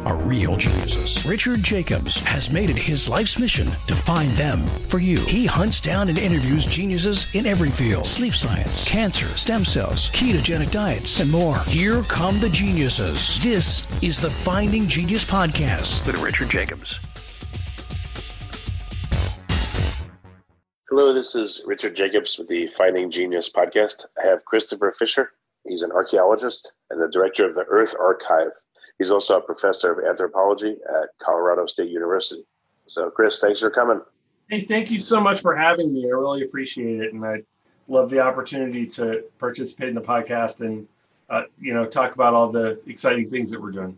are real geniuses. Richard Jacobs has made it his life's mission to find them for you. He hunts down and interviews geniuses in every field sleep science, cancer, stem cells, ketogenic diets, and more. Here come the geniuses. This is the Finding Genius Podcast with Richard Jacobs. Hello, this is Richard Jacobs with the Finding Genius Podcast. I have Christopher Fisher. He's an archaeologist and the director of the Earth Archive He's also a professor of anthropology at Colorado State University. So, Chris, thanks for coming. Hey, thank you so much for having me. I really appreciate it, and I love the opportunity to participate in the podcast and uh, you know talk about all the exciting things that we're doing.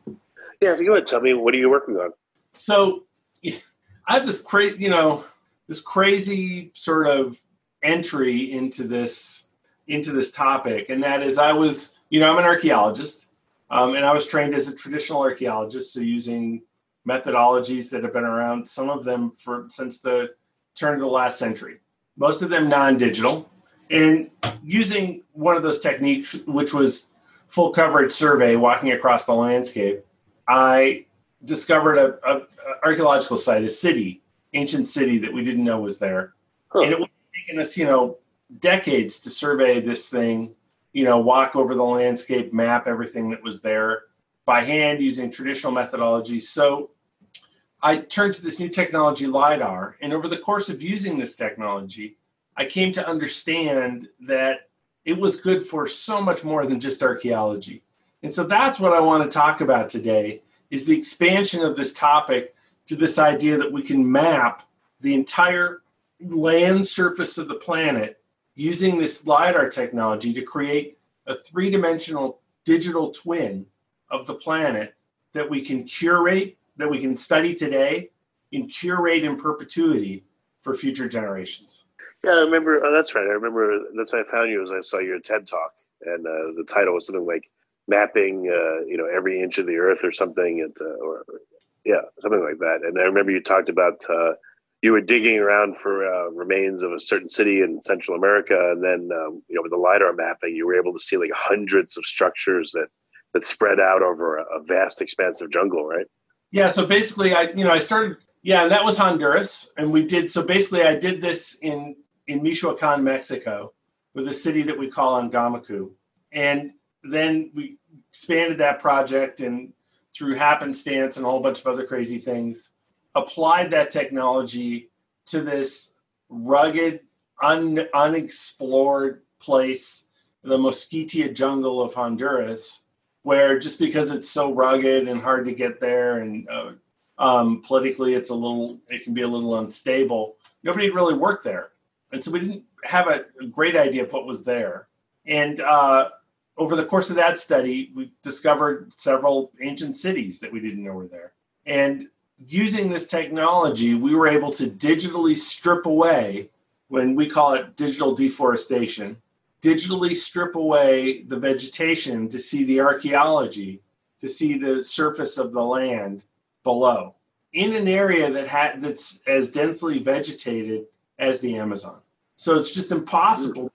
Yeah, if you would tell me, what are you working on? So, I have this crazy, you know, this crazy sort of entry into this into this topic, and that is, I was, you know, I'm an archaeologist um, and I was trained as a traditional archaeologist, so using methodologies that have been around, some of them for since the turn of the last century, most of them non-digital, and using one of those techniques, which was full coverage survey, walking across the landscape, I discovered a, a, a archaeological site, a city, ancient city that we didn't know was there, huh. and it would have taken us, you know, decades to survey this thing you know, walk over the landscape, map everything that was there by hand using traditional methodologies. So I turned to this new technology, LIDAR. And over the course of using this technology, I came to understand that it was good for so much more than just archaeology. And so that's what I want to talk about today is the expansion of this topic to this idea that we can map the entire land surface of the planet using this LIDAR technology to create a three dimensional digital twin of the planet that we can curate, that we can study today, and curate in perpetuity for future generations. Yeah, I remember. Oh, that's right. I remember. That's how I found you as I saw your TED talk, and uh, the title was something like "Mapping," uh, you know, every inch of the Earth or something, and, uh, or yeah, something like that. And I remember you talked about uh, you were digging around for uh, remains of a certain city in Central America, and then um, you know with the lidar mapping, you were able to see like hundreds of structures that that spread out over a, a vast expanse of jungle, right? Yeah. So basically, I you know I started yeah, and that was Honduras, and we did so basically I did this in in Michoacan, Mexico, with a city that we call Angamuco, and then we expanded that project and through happenstance and a whole bunch of other crazy things applied that technology to this rugged, un, unexplored place, the Mosquitia jungle of Honduras, where just because it's so rugged and hard to get there, and uh, um, politically it's a little, it can be a little unstable. Nobody really worked there, and so we didn't have a, a great idea of what was there. And uh, over the course of that study, we discovered several ancient cities that we didn't know were there. And using this technology, we were able to digitally strip away, when we call it digital deforestation, digitally strip away the vegetation to see the archaeology, to see the surface of the land below in an area that ha- that's as densely vegetated as the Amazon. So it's just impossible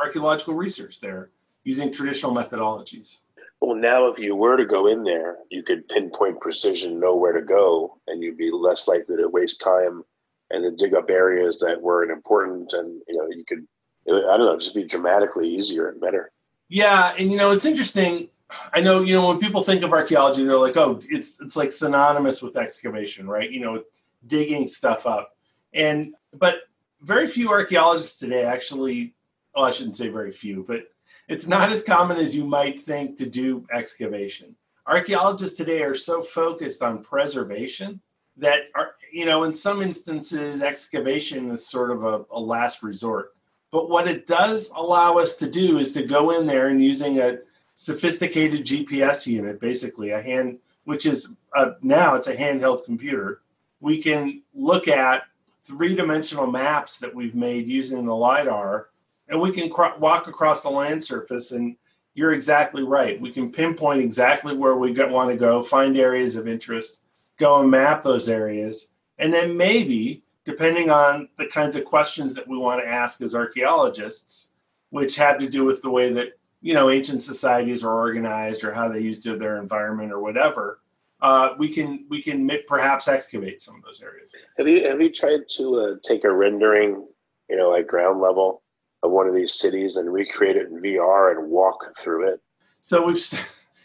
archaeological research there using traditional methodologies. Well, now if you were to go in there, you could pinpoint precision, know where to go, and you'd be less likely to waste time and then dig up areas that weren't important. And you know, you could, I don't know, just be dramatically easier and better. Yeah, and you know, it's interesting. I know, you know, when people think of archaeology, they're like, oh, it's it's like synonymous with excavation, right? You know, digging stuff up. And but very few archaeologists today actually, well, I shouldn't say very few, but it's not as common as you might think to do excavation. Archaeologists today are so focused on preservation that are, you know, in some instances, excavation is sort of a, a last resort. But what it does allow us to do is to go in there and using a sophisticated GPS unit, basically a hand, which is a, now it's a handheld computer. We can look at three dimensional maps that we've made using the LiDAR and we can walk across the land surface and you're exactly right. We can pinpoint exactly where we want to go, find areas of interest, go and map those areas, and then maybe, depending on the kinds of questions that we want to ask as archaeologists, which have to do with the way that you know ancient societies are organized or how they used to their environment or whatever, uh, we can we can perhaps excavate some of those areas. Have you have you tried to uh, take a rendering, you know, at ground level of one of these cities and recreate it in VR and walk through it? So we've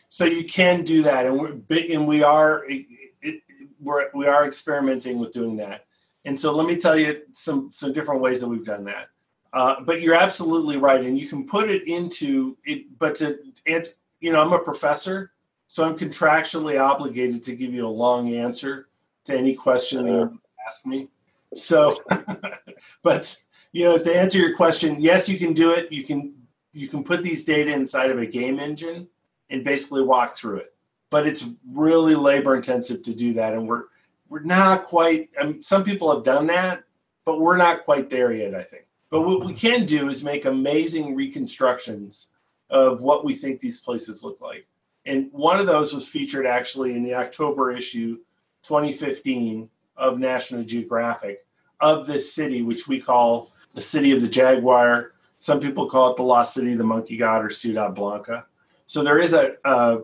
so you can do that, and we're and we are it, we're we are experimenting with doing that. And so let me tell you some some different ways that we've done that. Uh, but you're absolutely right, and you can put it into it. But to answer, you know, I'm a professor, so I'm contractually obligated to give you a long answer to any question uh-huh. you ask me. So, but you know, to answer your question, yes, you can do it. You can you can put these data inside of a game engine and basically walk through it. But it's really labor intensive to do that, and we're we're not quite. I mean, some people have done that, but we're not quite there yet. I think. But what we can do is make amazing reconstructions of what we think these places look like. And one of those was featured actually in the October issue 2015 of National Geographic of this city, which we call the city of the Jaguar. Some people call it the Lost City, of the Monkey God, or Ciudad Blanca. So there is a, a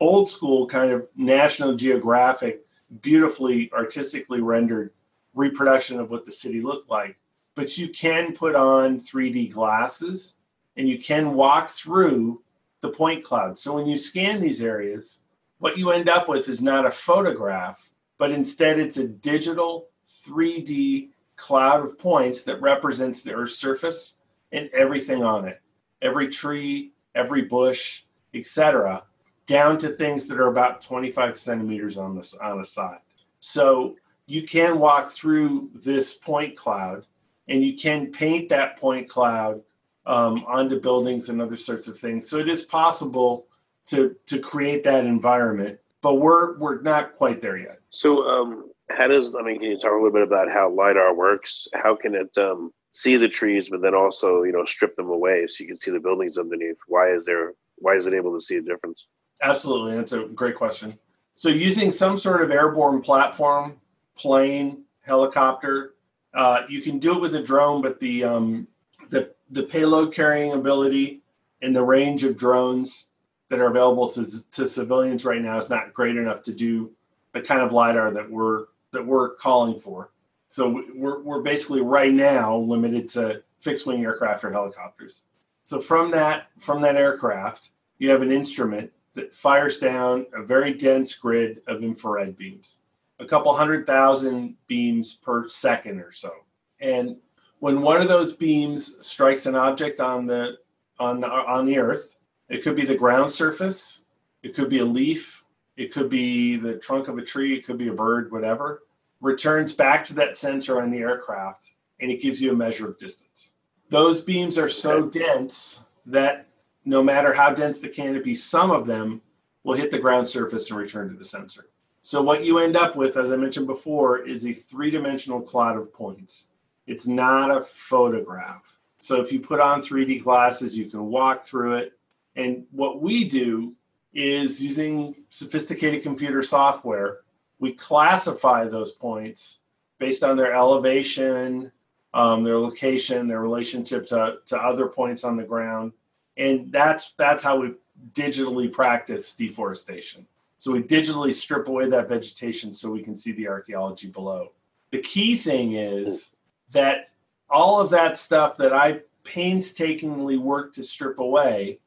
old school kind of National Geographic, beautifully artistically rendered reproduction of what the city looked like. But you can put on 3D glasses and you can walk through the point cloud. So when you scan these areas, what you end up with is not a photograph, but instead it's a digital 3D cloud of points that represents the Earth's surface and everything on it. Every tree, every bush, etc., down to things that are about 25 centimeters on the on a side. So you can walk through this point cloud and you can paint that point cloud um, onto buildings and other sorts of things. So it is possible to to create that environment, but we're we're not quite there yet. So um, how does I mean? Can you talk a little bit about how lidar works? How can it um, see the trees, but then also you know strip them away so you can see the buildings underneath? Why is there? Why is it able to see a difference? Absolutely, that's a great question. So using some sort of airborne platform, plane, helicopter, uh, you can do it with a drone, but the um, the the payload carrying ability and the range of drones that are available to, to civilians right now is not great enough to do the kind of lidar that we're that we're calling for. So we're, we're basically right now limited to fixed wing aircraft or helicopters. So from that from that aircraft, you have an instrument that fires down a very dense grid of infrared beams, a couple hundred thousand beams per second or so. And when one of those beams strikes an object on the on the, on the earth, it could be the ground surface, it could be a leaf, it could be the trunk of a tree, it could be a bird, whatever, returns back to that sensor on the aircraft and it gives you a measure of distance. Those beams are so dense that no matter how dense the canopy, some of them will hit the ground surface and return to the sensor. So, what you end up with, as I mentioned before, is a three dimensional cloud of points. It's not a photograph. So, if you put on 3D glasses, you can walk through it. And what we do is using sophisticated computer software, we classify those points based on their elevation, um, their location, their relationship to, to other points on the ground. And that's that's how we digitally practice deforestation. So we digitally strip away that vegetation so we can see the archaeology below. The key thing is that all of that stuff that I painstakingly work to strip away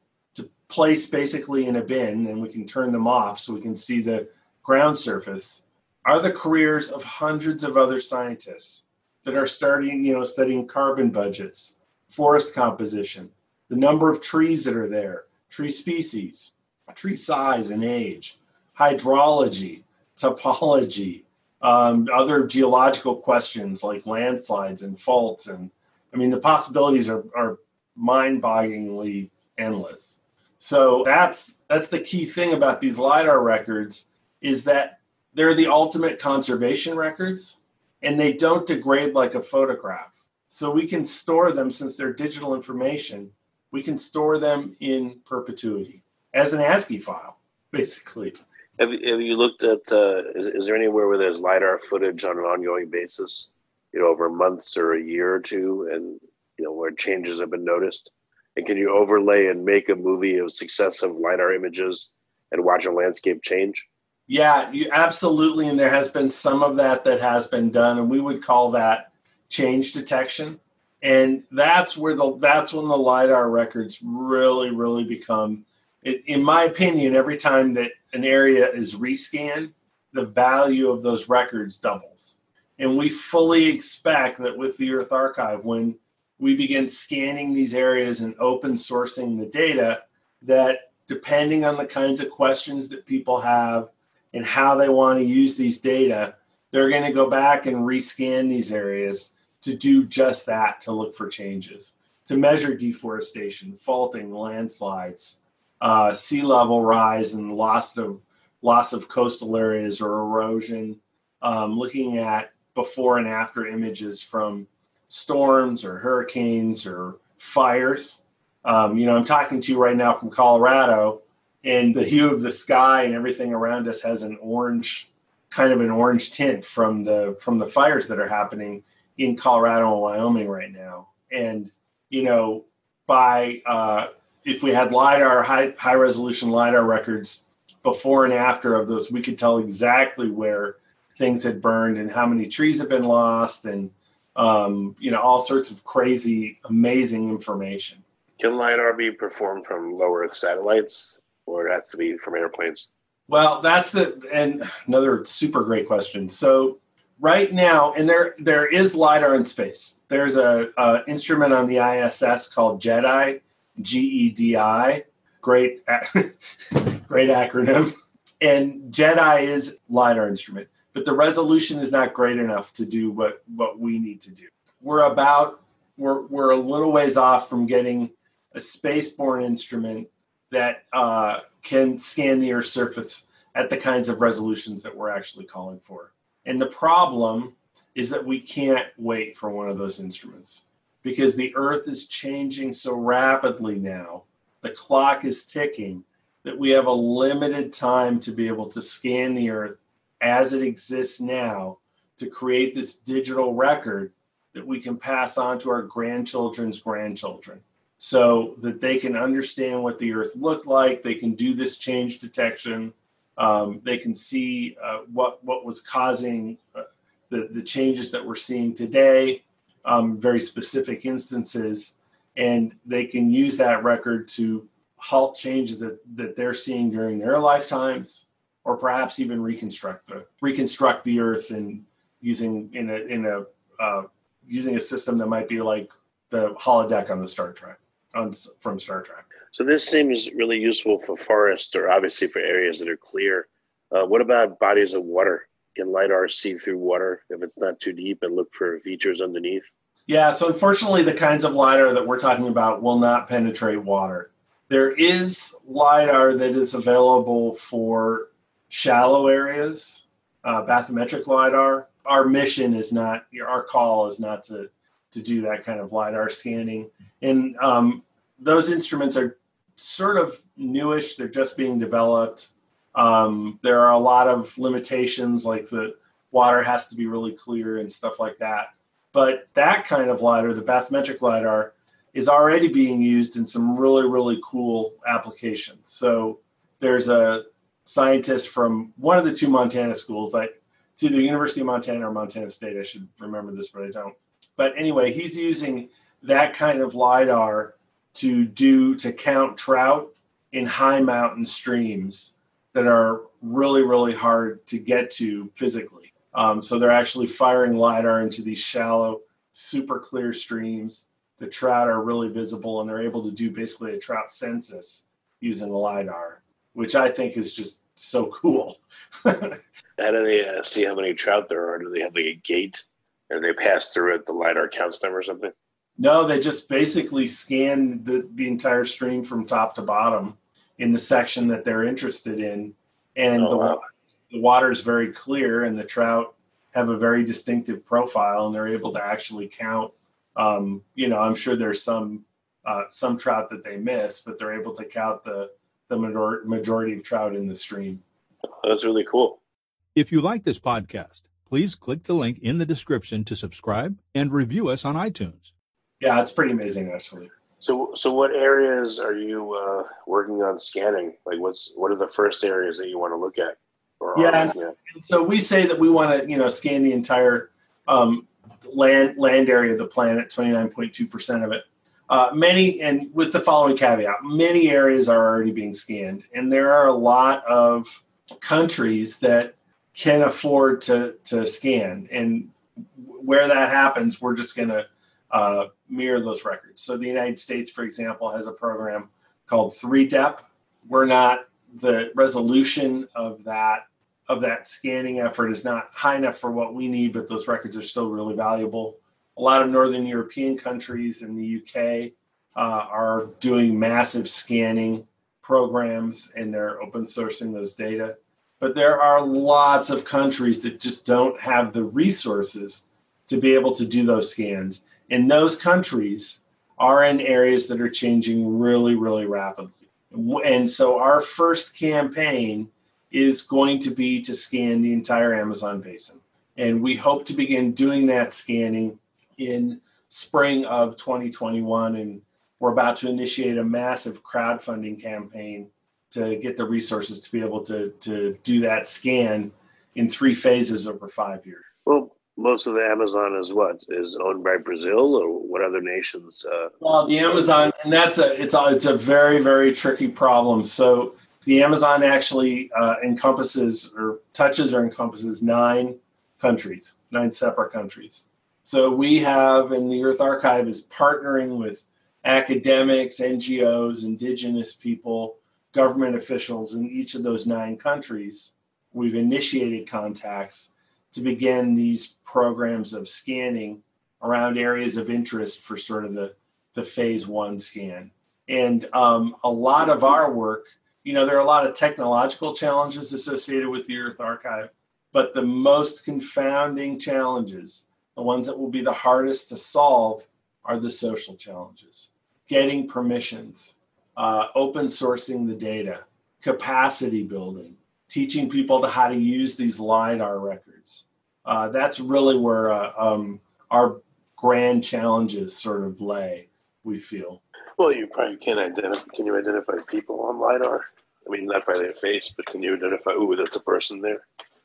place basically in a bin and we can turn them off so we can see the ground surface are the careers of hundreds of other scientists that are starting, you know, studying carbon budgets, forest composition, the number of trees that are there, tree species, tree size and age, hydrology, topology, um, other geological questions like landslides and faults. And I mean, the possibilities are, are mind bogglingly endless. So that's that's the key thing about these lidar records is that they're the ultimate conservation records and they don't degrade like a photograph. So we can store them since they're digital information we can store them in perpetuity as an ASCII file, basically. Have have you looked at? Uh, is, is there anywhere where there's lidar footage on an ongoing basis, you know, over months or a year or two, and you know where changes have been noticed? And can you overlay and make a movie of successive lidar images and watch a landscape change? Yeah, you absolutely, and there has been some of that that has been done, and we would call that change detection. And that's where the that's when the lidar records really, really become, in my opinion, every time that an area is rescanned, the value of those records doubles. And we fully expect that with the Earth Archive, when we begin scanning these areas and open sourcing the data, that depending on the kinds of questions that people have and how they want to use these data, they're going to go back and rescan these areas to do just that to look for changes, to measure deforestation, faulting, landslides, uh, sea level rise and loss of loss of coastal areas or erosion, um, looking at before and after images from storms or hurricanes or fires. Um, you know, I'm talking to you right now from Colorado, and the hue of the sky and everything around us has an orange, kind of an orange tint from the from the fires that are happening in Colorado and Wyoming right now. And you know, by uh, if we had lidar high high resolution lidar records before and after of those, we could tell exactly where things had burned and how many trees have been lost and um, you know all sorts of crazy, amazing information. Can lidar be performed from low Earth satellites, or it has to be from airplanes? Well, that's the and another super great question. So right now, and there there is lidar in space. There's a, a instrument on the ISS called GEDI, G E D I. Great, great acronym. And GEDI is lidar instrument, but the resolution is not great enough to do what what we need to do. We're about we're we're a little ways off from getting a spaceborne instrument that uh, can scan the Earth's surface at the kinds of resolutions that we're actually calling for. And the problem is that we can't wait for one of those instruments because the Earth is changing so rapidly now. The clock is ticking that we have a limited time to be able to scan the Earth as it exists now to create this digital record that we can pass on to our grandchildren's grandchildren so that they can understand what the earth looked like. They can do this change detection. Um, they can see uh, what what was causing uh, the, the changes that we're seeing today um, very specific instances. And they can use that record to halt changes that, that they're seeing during their lifetimes or perhaps even reconstruct the reconstruct the earth and using in a in a uh, using a system that might be like the holodeck on the Star Trek on from Star Trek. So this seems really useful for forests or obviously for areas that are clear. Uh, what about bodies of water? Can lidar see through water if it's not too deep and look for features underneath? Yeah, so unfortunately, the kinds of LiDAR that we're talking about will not penetrate water. There is LiDAR that is available for shallow areas, uh, bathymetric LiDAR. Our mission is not, our call is not to, to do that kind of LiDAR scanning. And um, those instruments are sort of newish, they're just being developed. Um, there are a lot of limitations, like the water has to be really clear and stuff like that. But that kind of LiDAR, the bathymetric LiDAR, is already being used in some really, really cool applications. So there's a scientist from one of the two Montana schools, like it's either University of Montana or Montana State. I should remember this, but I don't. But anyway, he's using that kind of LiDAR to do to count trout in high mountain streams that are really, really hard to get to physically. Um, so they're actually firing LiDAR into these shallow, super clear streams. The trout are really visible and they're able to do basically a trout census using the LiDAR, which I think is just so cool. how do they uh, see how many trout there are? Do they have like a gate and they pass through it? The LiDAR counts them or something? No, they just basically scan the, the entire stream from top to bottom in the section that they're interested in. And oh, the wow the water is very clear and the trout have a very distinctive profile and they're able to actually count um, you know i'm sure there's some uh, some trout that they miss, but they're able to count the the major- majority of trout in the stream. That's really cool. If you like this podcast, please click the link in the description to subscribe and review us on iTunes. Yeah, it's pretty amazing actually. So, so what areas are you uh, working on scanning? Like, what's what are the first areas that you want to look at? Or Yeah, and- And so we say that we want to, you know, scan the entire um, land land area of the planet, twenty nine point two percent of it. Uh, many, and with the following caveat, many areas are already being scanned, and there are a lot of countries that can afford to to scan. And where that happens, we're just going to uh, mirror those records. So the United States, for example, has a program called 3DEP. We're not the resolution of that of that scanning effort is not high enough for what we need, but those records are still really valuable. A lot of Northern European countries and the UK uh, are doing massive scanning programs and they're open sourcing those data. But there are lots of countries that just don't have the resources to be able to do those scans. And those countries are in areas that are changing really, really rapidly. And so our first campaign is going to be to scan the entire Amazon basin. And we hope to begin doing that scanning in spring of 2021. And we're about to initiate a massive crowdfunding campaign to get the resources to be able to, to do that scan in three phases over five years. Well, most of the Amazon is what is owned by Brazil, or what other nations? Uh, Well, the Amazon, and that's a it's a it's a very very tricky problem. So the Amazon actually uh, encompasses or touches or encompasses nine countries, nine separate countries. So we have, and the Earth Archive is partnering with academics, NGOs, indigenous people, government officials in each of those nine countries. We've initiated contacts to begin these programs of scanning around areas of interest for sort of the, the phase one scan. And um, a lot of our work, you know, there are a lot of technological challenges associated with the Earth Archive, but the most confounding challenges, the ones that will be the hardest to solve, are the social challenges getting permissions, uh, open sourcing the data, capacity building, teaching people to how to use these LiDAR records. Uh, that's really where uh, um, our grand challenges sort of lay, we feel. well, you probably can't identify. Can you identify people on lidar? I mean, not by their face, but can you identify? Ooh, that's a person there,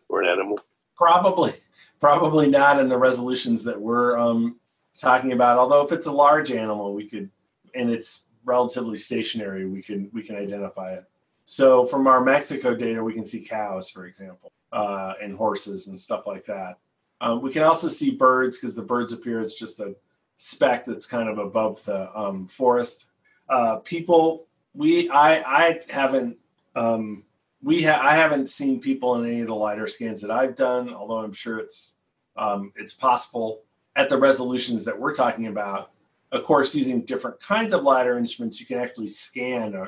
or an animal. Probably, probably not in the resolutions that we're um, talking about. Although if it's a large animal, we could, and it's relatively stationary, we can we can identify it. So from our Mexico data, we can see cows, for example, uh, and horses and stuff like that. Um, we can also see birds because the birds appear as just a speck that's kind of above the um, forest. Uh, people, we I I haven't um, we ha- I haven't seen people in any of the lidar scans that I've done, although I'm sure it's um, it's possible at the resolutions that we're talking about. Of course, using different kinds of lidar instruments, you can actually scan a,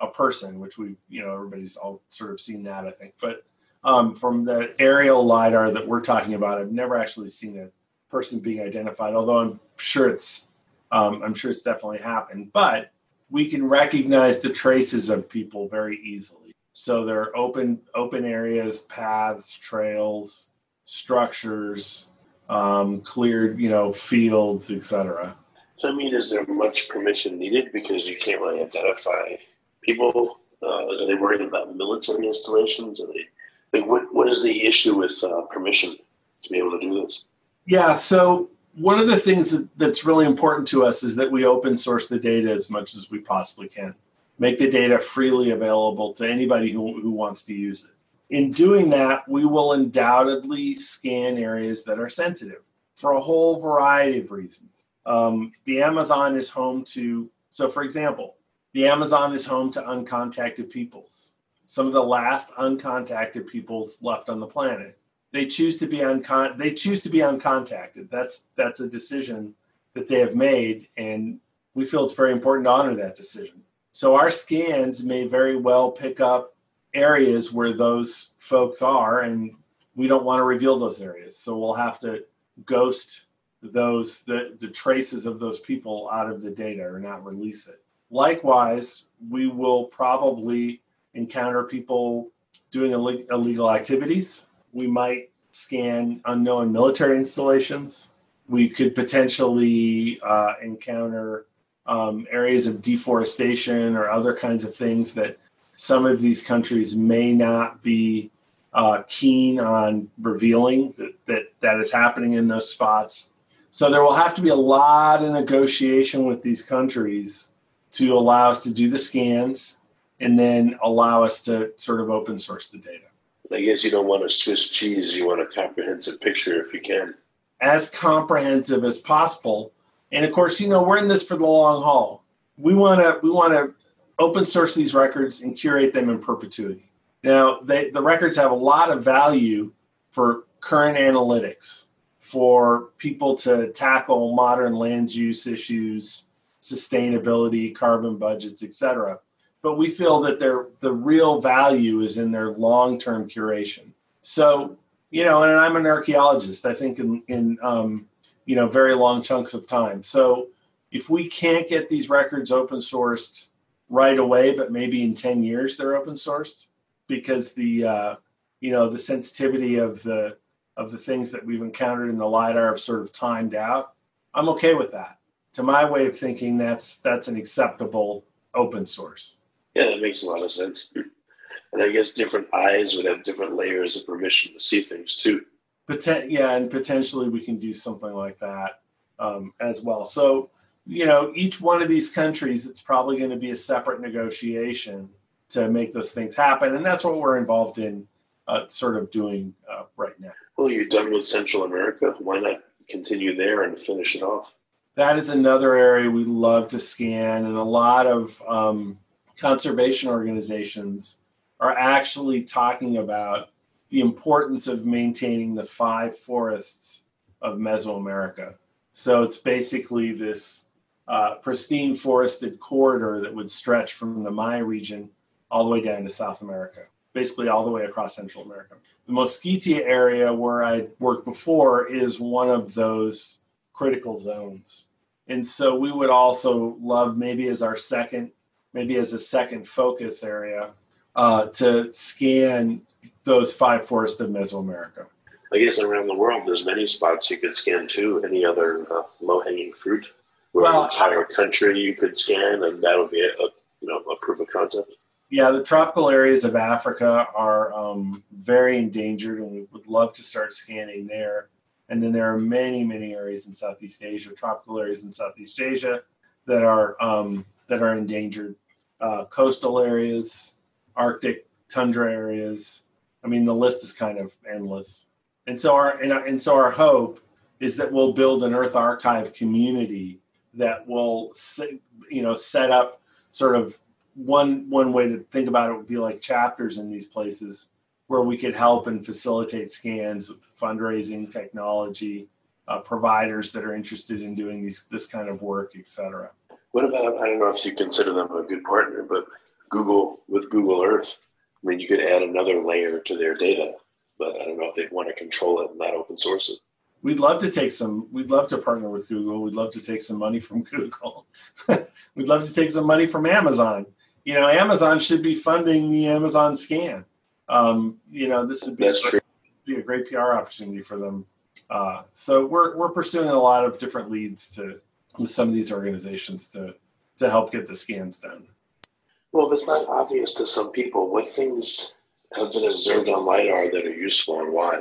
a person, which we you know everybody's all sort of seen that I think. But um, from the aerial lidar that we're talking about, I've never actually seen a person being identified. Although I'm sure it's um, I'm sure it's definitely happened, but we can recognize the traces of people very easily. So there are open open areas, paths, trails, structures, um, cleared you know fields, etc. So, I mean, is there much permission needed because you can't really identify people? Uh, are they worried about military installations? Are they? Like, what What is the issue with uh, permission to be able to do this? Yeah. So one of the things that, that's really important to us is that we open source the data as much as we possibly can. Make the data freely available to anybody who, who wants to use it. In doing that, we will undoubtedly scan areas that are sensitive for a whole variety of reasons. Um, the Amazon is home to, so for example, the Amazon is home to uncontacted peoples. Some of the last uncontacted peoples left on the planet they choose to be uncon they choose to be uncontacted. That's that's a decision that they have made, and we feel it's very important to honor that decision. So our scans may very well pick up areas where those folks are, and we don't want to reveal those areas. So we'll have to ghost those the, the traces of those people out of the data or not release it. Likewise, we will probably encounter people doing illegal activities. We might scan unknown military installations. We could potentially uh, encounter um, areas of deforestation or other kinds of things that some of these countries may not be uh, keen on revealing that, that that is happening in those spots. So there will have to be a lot of negotiation with these countries to allow us to do the scans and then allow us to sort of open source the data. I guess you don't want a Swiss cheese, you want a comprehensive picture if you can. As comprehensive as possible. And of course, you know, we're in this for the long haul. We want to we want to open source these records and curate them in perpetuity. Now, they, the records have a lot of value for current analytics, for people to tackle modern land use issues, sustainability, carbon budgets, etc. But we feel that their the real value is in their long-term curation. So, you know, and I'm an archaeologist. I think in in um, you know very long chunks of time. So, if we can't get these records open sourced right away, but maybe in 10 years they're open sourced because the uh, you know the sensitivity of the of the things that we've encountered in the lidar have sort of timed out. I'm okay with that. To my way of thinking, that's that's an acceptable open source. Yeah, that makes a lot of sense. And I guess different eyes would have different layers of permission to see things too. Poten- yeah, and potentially we can do something like that um, as well. So you know, each one of these countries, it's probably going to be a separate negotiation to make those things happen, and that's what we're involved in, uh, sort of doing uh, right now. Well, you're done with Central America. Why not continue there and finish it off? That is another area we love to scan, and a lot of um, conservation organizations are actually talking about the importance of maintaining the five forests of Mesoamerica. So it's basically this uh, pristine forested corridor that would stretch from the Maya region all the way down to South America, basically all the way across Central America. The Mosquitia area where I worked before is one of those critical zones. And so we would also love maybe as our second, maybe as a second focus area uh, to scan those five forests of Mesoamerica. I guess around the world, there's many spots you could scan too. Any other uh, low-hanging fruit? well, an entire country you could scan, and that would be a, a, you know a proof of concept. Yeah, the tropical areas of Africa are um, very endangered, and we would love to start scanning there. And then there are many, many areas in Southeast Asia, tropical areas in Southeast Asia that are um, that are endangered. Uh, coastal areas, Arctic tundra areas. I mean, the list is kind of endless. And so our and, and so our hope is that we'll build an Earth Archive community that will you know set up sort of one one way to think about it would be like chapters in these places where we could help and facilitate scans with fundraising technology uh, providers that are interested in doing these this kind of work etc what about i don't know if you consider them a good partner but google with google earth i mean you could add another layer to their data but i don't know if they'd want to control it and not open source it. We'd love to take some we'd love to partner with google. We'd love to take some money from google. We'd love to take some money from amazon. You know amazon should be funding the amazon scan. Um, you know this would be, a great, be a great pr opportunity for them. Uh, so we're, we're pursuing a lot of different leads to with some of these organizations to to help get the scans done well if it's not obvious to some people what things have been observed on lidar that are useful and why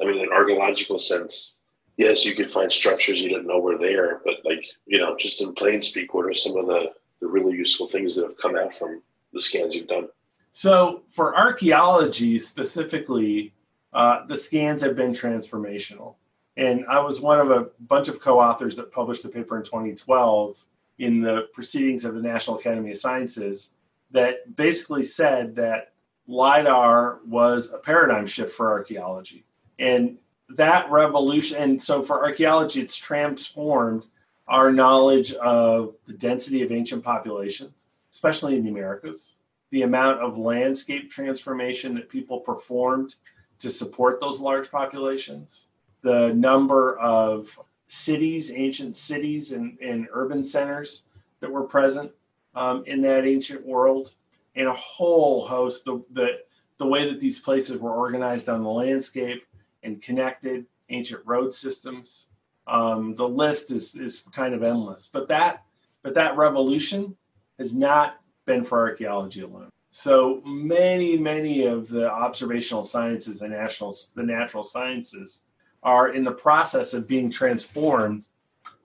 i mean in an archaeological sense yes, you could find structures you didn't know were there, but like, you know, just in plain speak, what are some of the, the really useful things that have come out from the scans you've done? So for archaeology specifically, uh, the scans have been transformational. And I was one of a bunch of co-authors that published a paper in 2012 in the proceedings of the National Academy of Sciences that basically said that LIDAR was a paradigm shift for archaeology. And that revolution, and so for archaeology, it's transformed our knowledge of the density of ancient populations, especially in the Americas, the amount of landscape transformation that people performed to support those large populations, the number of cities, ancient cities, and, and urban centers that were present um, in that ancient world, and a whole host of the, the way that these places were organized on the landscape and connected, ancient road systems. Um, the list is, is kind of endless. But that but that revolution has not been for archaeology alone. So many, many of the observational sciences and national, the natural sciences are in the process of being transformed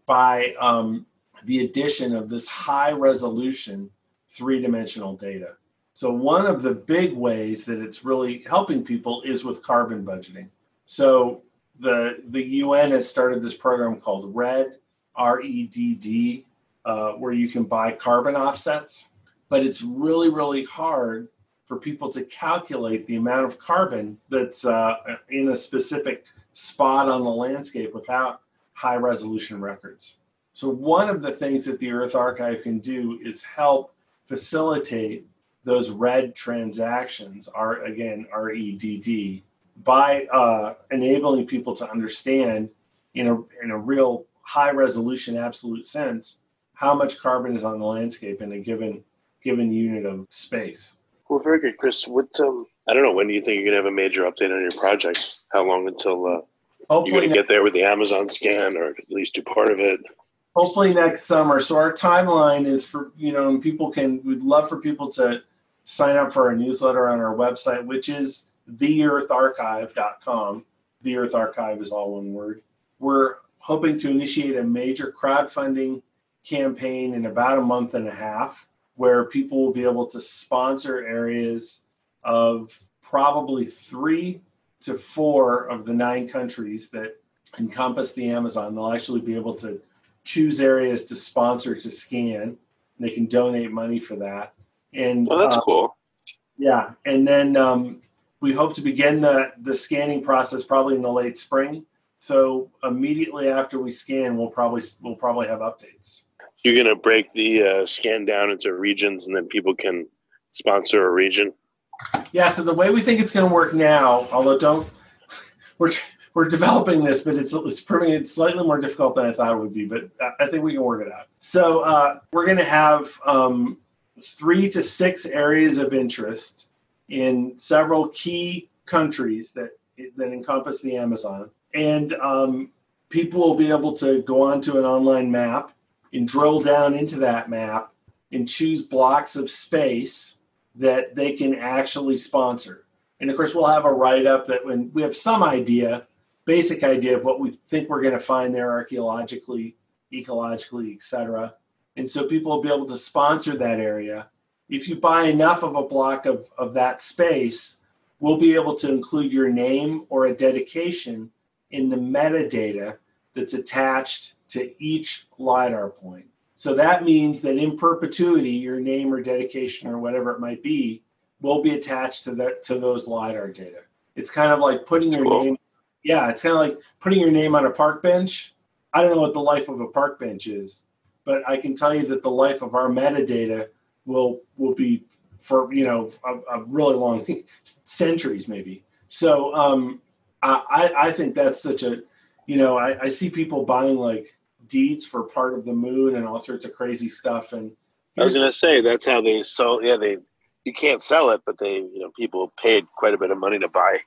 by um, the addition of this high resolution three dimensional data. So, one of the big ways that it's really helping people is with carbon budgeting. So, the, the UN has started this program called REDD, R E D D, uh, where you can buy carbon offsets but it's really, really hard for people to calculate the amount of carbon that's uh, in a specific spot on the landscape without high resolution records. So, one of the things that the Earth Archive can do is help facilitate those REDD transactions, are again REDD, by uh, enabling people to understand in a, in a real high resolution, absolute sense, how much carbon is on the landscape in a given given unit of space. Well, very good, Chris. What um, I don't know. When do you think you're gonna have a major update on your project? How long until uh, Hopefully you're gonna get there with the Amazon scan, or at least do part of it? Hopefully next summer. So our timeline is for you know, people can. We'd love for people to sign up for our newsletter on our website, which is theeartharchive.com. The Earth Archive is all one word. We're hoping to initiate a major crowdfunding campaign in about a month and a half, where people will be able to sponsor areas of probably three to four of the nine countries that encompass the Amazon. They'll actually be able to choose areas to sponsor to scan. They can donate money for that. And Well, that's uh, cool. yeah, and then um, we hope to begin the the scanning process probably in the late spring. So immediately after we scan, we'll probably we'll probably have updates. You're gonna break the uh, scan down into regions, and then people can sponsor a region. Yeah. So the way we think it's going to work now, although don't we're we're developing this, but it's it's proving it's slightly more difficult than I thought it would be. But I- think we can work it out. So uh, we're going to have um, three to six areas of interest in several key countries that that encompass the Amazon, and um, people will be able to go onto an online map and drill down into that map and choose blocks of space that they can actually sponsor. And of course, we'll have a write up that when we have some idea, basic idea of what we think we're going to find there archaeologically, ecologically, etc. And so people will be able to sponsor that area. If you buy enough of a block of, of that space, we'll be able to include your name or a dedication in the metadata that's attached to each LiDAR point. So that means that in perpetuity, your name or dedication or whatever it might be will be attached to that to those lidar data. It's kind of like putting your Cool. name. Yeah, it's kind of like putting your name on a park bench. I don't know what the life of a park bench is, but I can tell you that the life of our metadata will will be for you know a, a really long centuries maybe. So um, I I think that's such a you know I, I see people buying like deeds for part of the moon and all sorts of crazy stuff and I was gonna say that's how they sold. Yeah, they you can't sell it, but they you know people paid quite a bit of money to buy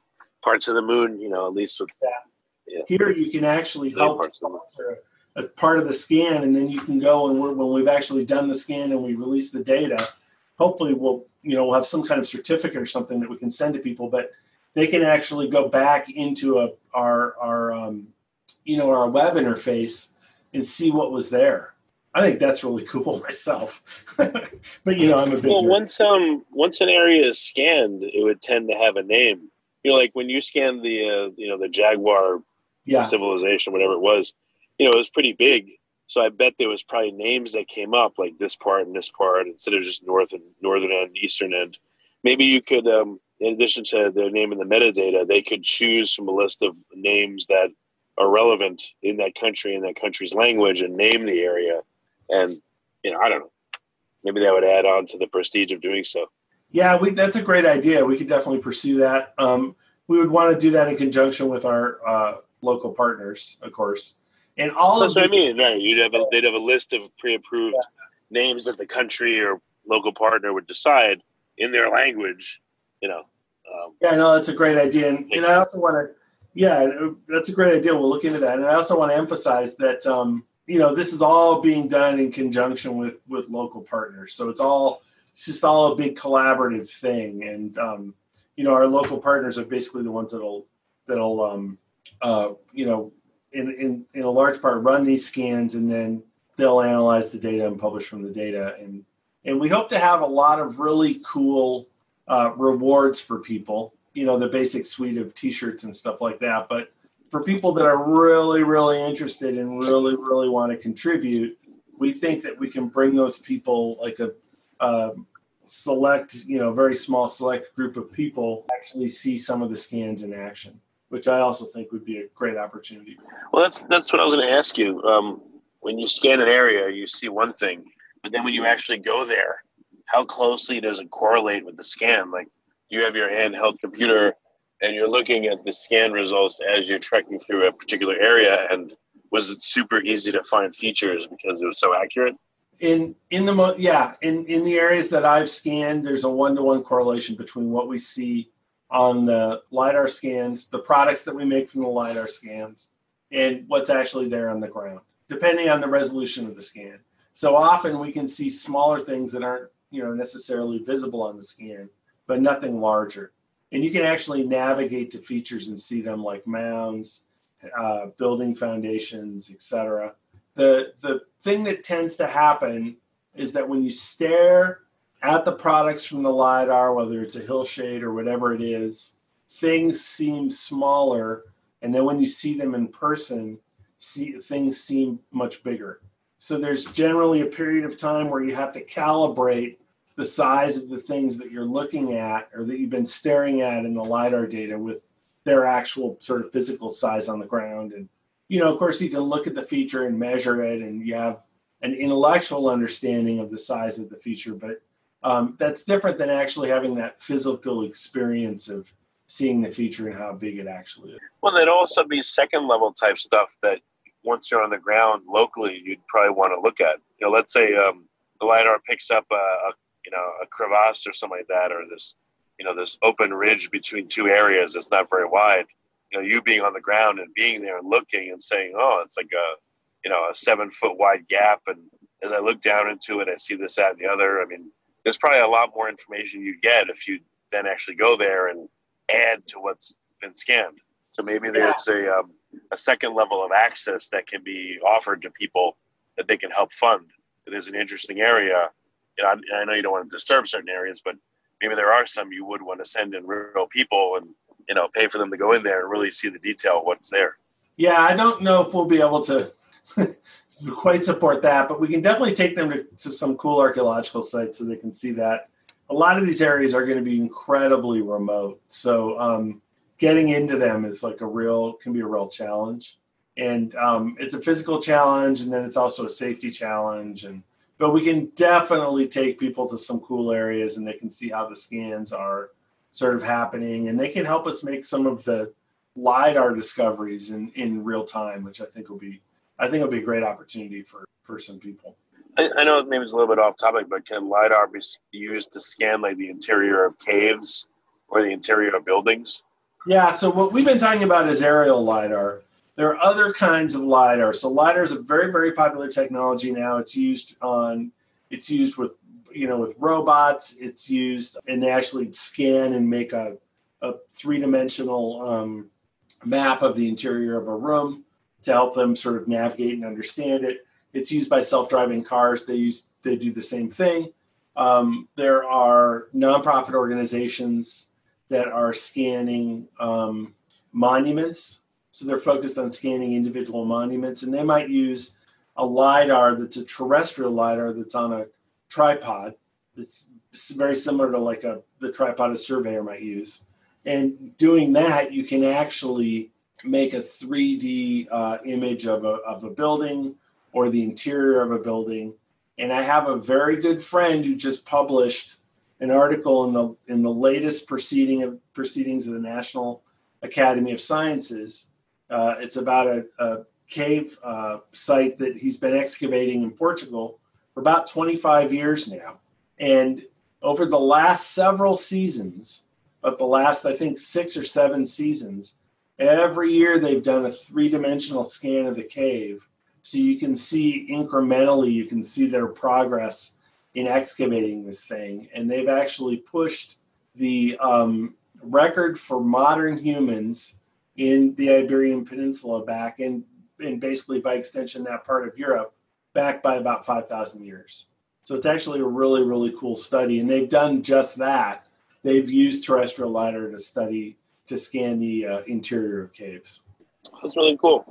parts of the moon. You know, at least with that. here you can actually help parts of it. sponsor a part of the scan and then you can go and we're, when we've actually done the scan and we release the data hopefully we'll you know we'll have some kind of certificate or something that we can send to people but they can actually go back into a, our our um, you know our web interface and see what was there i think that's really cool myself but you know i'm a big well, nerd. once um once an area is scanned, it would tend to have a name. You know, like when you scanned the uh, you know the Jaguar yeah civilization, whatever it was, you know, it was pretty big. So I bet there was probably names that came up like this part and this part instead of just north and northern end, eastern end. Maybe you could, um, in addition to their name in the metadata, they could choose from a list of names that are relevant in that country in that country's language and name the area. And you know, I don't know. Maybe that would add on to the prestige of doing so. Yeah, we, that's a great idea. We could definitely pursue that. Um, we would want to do that in conjunction with our uh, local partners, of course. And all That's of what I mean, right? You'd have a, they'd have a list of pre-approved names that the country or local partner would decide in their language. You know, um, Yeah, no, that's a great idea, and, and I also want to, yeah, that's a great idea. We'll look into that, and I also want to emphasize that um, you know this is all being done in conjunction with with local partners. So it's all it's just all a big collaborative thing, and um, you know our local partners are basically the ones that'll that'll um, uh, you know in, in in a large part run these scans, and then they'll analyze the data and publish from the data, and and we hope to have a lot of really cool uh, rewards for people. You know, the basic suite of T-shirts and stuff like that. But for people that are really, really interested and really, really want to contribute, we think that we can bring those people like a, a select, you know, very small select group of people actually see some of the scans in action, which I also think would be a great opportunity. well, that's that's what I was going to ask you. Um, when you scan an area, you see one thing, but then when you actually go there, how closely does it correlate with the scan? Like, you have your handheld computer and you're looking at the scan results as you're trekking through a particular area, and was it super easy to find features because it was so accurate? In in the mo- yeah in in the areas that I've scanned, there's a one to one correlation between what we see on the lidar scans, the products that we make from the lidar scans, and what's actually there on the ground, depending on the resolution of the scan. So often we can see smaller things that aren't you know necessarily visible on the scan, but nothing larger. And you can actually navigate to features and see them like mounds, uh, building foundations, etc the the thing that tends to happen is that when you stare at the products from the lidar whether it's a hillshade or whatever it is things seem smaller. And then when you see them in person see things seem much bigger. So there's generally a period of time where you have to calibrate the size of the things that you're looking at or that you've been staring at in the lidar data with their actual sort of physical size on the ground and you know, of course, you can look at the feature and measure it, and you have an intellectual understanding of the size of the feature, but um, that's different than actually having that physical experience of seeing the feature and how big it actually is. Well, there'd also be second level type stuff that once you're on the ground locally, you'd probably want to look at. You know, let's say um, the lidar picks up a, a you know a crevasse or something like that, or this you know this open ridge between two areas that's not very wide. You know, you being on the ground and being there and looking and saying, "Oh, it's like a you know a seven foot wide gap," and as I look down into it, I see this, that, and the other. I mean, there's probably a lot more information you get if you then actually go there and add to what's been scanned. So maybe there's a um, a second level of access that can be offered to people that they can help fund. It is an interesting area. You know, I, I know you don't want to disturb certain areas, but maybe there are some you would want to send in real people and you know pay for them to go in there and really see the detail what's there. Yeah, I don't know if we'll be able to quite support that, but we can definitely take them to, to some cool archaeological sites so they can see that. A lot of these areas are going to be incredibly remote, so um, getting into them is like a real can be a real challenge, and um, it's a physical challenge, and then it's also a safety challenge, and but we can definitely take people to some cool areas, and they can see how the scans are sort of happening, and they can help us make some of the lidar discoveries in in real time, which I think will be I think it'll be a great opportunity for for some people. I, I know maybe it's a little bit off topic, but can lidar be used to scan like the interior of caves or the interior of buildings? Yeah, so what we've been talking about is aerial lidar. There are other kinds of lidar. So lidar is a very very popular technology now. It's used on it's used with you know with robots. It's used and they actually scan and make a a three dimensional um, map of the interior of a room to help them sort of navigate and understand it. It's used by self-driving cars. They use they do the same thing. Um, there are nonprofit organizations that are scanning um, monuments. So they're focused on scanning individual monuments, and they might use a lidar that's a terrestrial lidar that's on a tripod. It's very similar to like a the tripod a surveyor might use. And doing that, you can actually make a 3D uh, image of a, of a building or the interior of a building. And I have a very good friend who just published an article in the in the latest proceeding of proceedings of the National Academy of Sciences. Uh, it's about a, a cave uh, site that he's been excavating in Portugal for about 25 years now. And over the last several seasons, but the last, I think, six or seven seasons, every year they've done a three dimensional scan of the cave. So you can see incrementally, you can see their progress in excavating this thing. And they've actually pushed the um, record for modern humans in the Iberian Peninsula back, and, and basically by extension, that part of Europe, back by about 5,000 years. So it's actually a really, really cool study. And they've done just that. They've used terrestrial LiDAR to study, to scan the uh, interior of caves. That's really cool.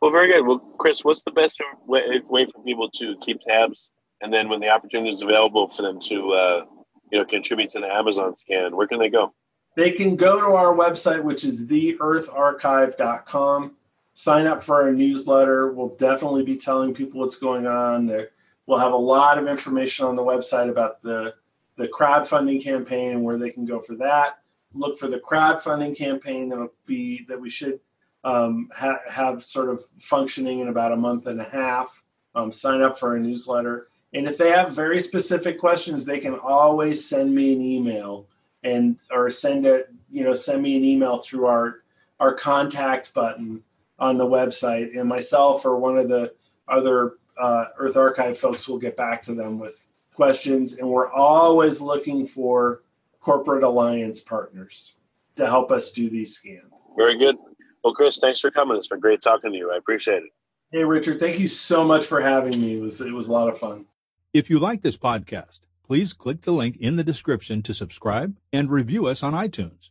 Well, very good. Well, Chris, what's the best way, way for people to keep tabs? And then when the opportunity is available for them to, uh, you know, contribute to the Amazon scan, where can they go? They can go to our website, which is theeartharchive.com. Sign up for our newsletter. We'll definitely be telling people what's going on. There, we'll have a lot of information on the website about the the crowdfunding campaign and where they can go for that. Look for the crowdfunding campaign that'll be that we should um, ha- have sort of functioning in about a month and a half. Um, sign up for our newsletter, and if they have very specific questions, they can always send me an email and or send a you know send me an email through our our contact button on the website and myself or one of the other uh, earth archive folks will get back to them with questions and we're always looking for corporate alliance partners to help us do these scans. Very good. Well chris thanks for coming. It's been great talking to you. I appreciate it. Hey richard thank you so much for having me. It was it was a lot of fun. If you like this podcast please click the link in the description to subscribe and review us on iTunes.